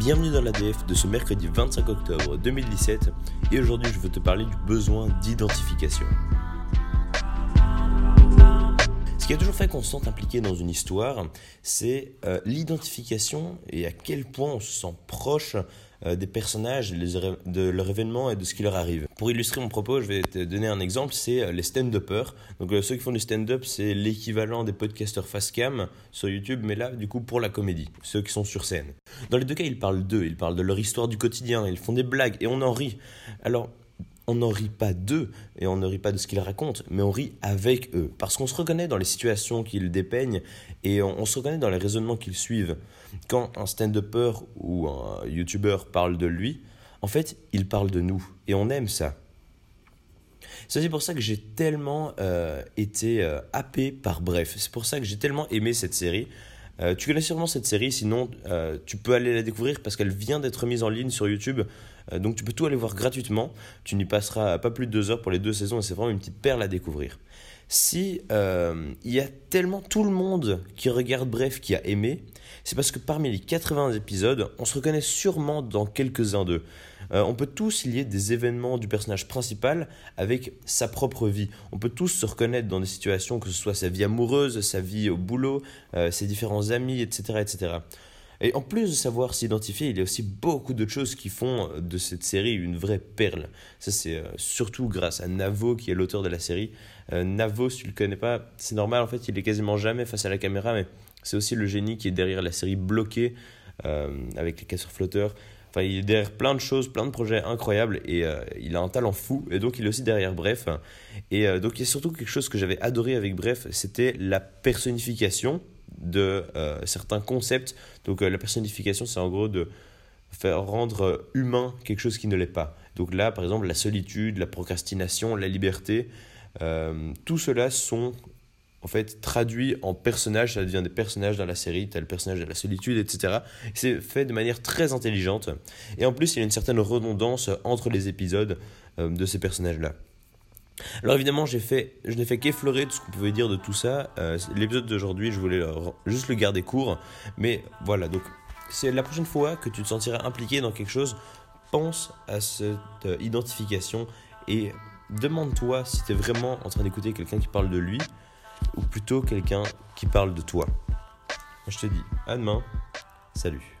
Bienvenue dans l'ADF de ce mercredi 25 octobre 2017 et aujourd'hui je veux te parler du besoin d'identification. Ce qui a toujours fait qu'on se sente impliqué dans une histoire, c'est euh, l'identification et à quel point on se sent euh, des personnages, de leur événement et de ce qui leur arrive. Pour illustrer mon propos, je vais te donner un exemple, c'est euh, les stand-uppers. Donc ceux qui font du stand-up, c'est l'équivalent des podcasters face cam sur YouTube, mais là, du coup, pour la comédie, ceux qui sont sur scène. Dans les deux cas, ils parlent d'eux, ils parlent de leur histoire du quotidien, ils font des blagues et on en rit. Alors, on n'en rit pas d'eux et on ne rit pas de ce qu'ils racontent, mais on rit avec eux. Parce qu'on se reconnaît dans les situations qu'ils dépeignent et on, se reconnaît dans les raisonnements qu'ils suivent. Quand un stand-upper ou un YouTuber parle de lui, en fait, il parle de nous et on aime ça. C'est pour ça que j'ai tellement euh, été euh, happé par Bref. C'est pour ça que j'ai tellement aimé cette série. Euh, tu connais sûrement cette série, sinon euh, tu peux aller la découvrir parce qu'elle vient d'être mise en ligne sur YouTube. Euh, donc tu peux tout aller voir gratuitement. Tu n'y passeras pas plus de deux heures pour les deux saisons et c'est vraiment une petite perle à découvrir. Si il y a tellement tout le monde qui regarde Bref qui a aimé, c'est parce que parmi les 80 épisodes, on se reconnaît sûrement dans quelques-uns d'eux. Euh, on peut tous lier des événements du personnage principal avec sa propre vie. On peut tous se reconnaître dans des situations, que ce soit sa vie amoureuse, sa vie au boulot, euh, ses différents amis, etc., etc. Et en plus de savoir s'identifier, il y a aussi beaucoup d'autres choses qui font de cette série une vraie perle. Ça, c'est euh, surtout grâce à Navo, qui est l'auteur de la série. Navo, si tu le connais pas, c'est normal, en fait, il est quasiment jamais face à la caméra, mais c'est aussi le génie qui est derrière la série Bloquée, avec les casseurs flotteurs. Enfin, il est derrière plein de choses, plein de projets incroyables et euh, il a un talent fou. Et donc, il est aussi derrière Bref. Et euh, donc, il y a surtout quelque chose que j'avais adoré avec Bref, c'était la personnification de euh, certains concepts. Donc, la personnification, c'est en gros de faire rendre humain quelque chose qui ne l'est pas. Donc là, par exemple, la solitude, la procrastination, la liberté, tout cela sont en fait traduit en personnages, ça devient des personnages dans la série, tel personnage de la solitude, etc. C'est fait de manière très intelligente. Et en plus, il y a une certaine redondance entre les épisodes euh, de ces personnages-là. Alors évidemment, j'ai fait, je n'ai fait qu'effleurer de ce qu'on pouvait dire de tout ça. Euh, l'épisode d'aujourd'hui, je voulais juste le garder court. Mais voilà, donc c'est la prochaine fois que tu te sentiras impliqué dans quelque chose, pense à cette euh, identification et demande-toi si tu es vraiment en train d'écouter quelqu'un qui parle de lui ou plutôt quelqu'un qui parle de toi. Je te dis à demain, salut.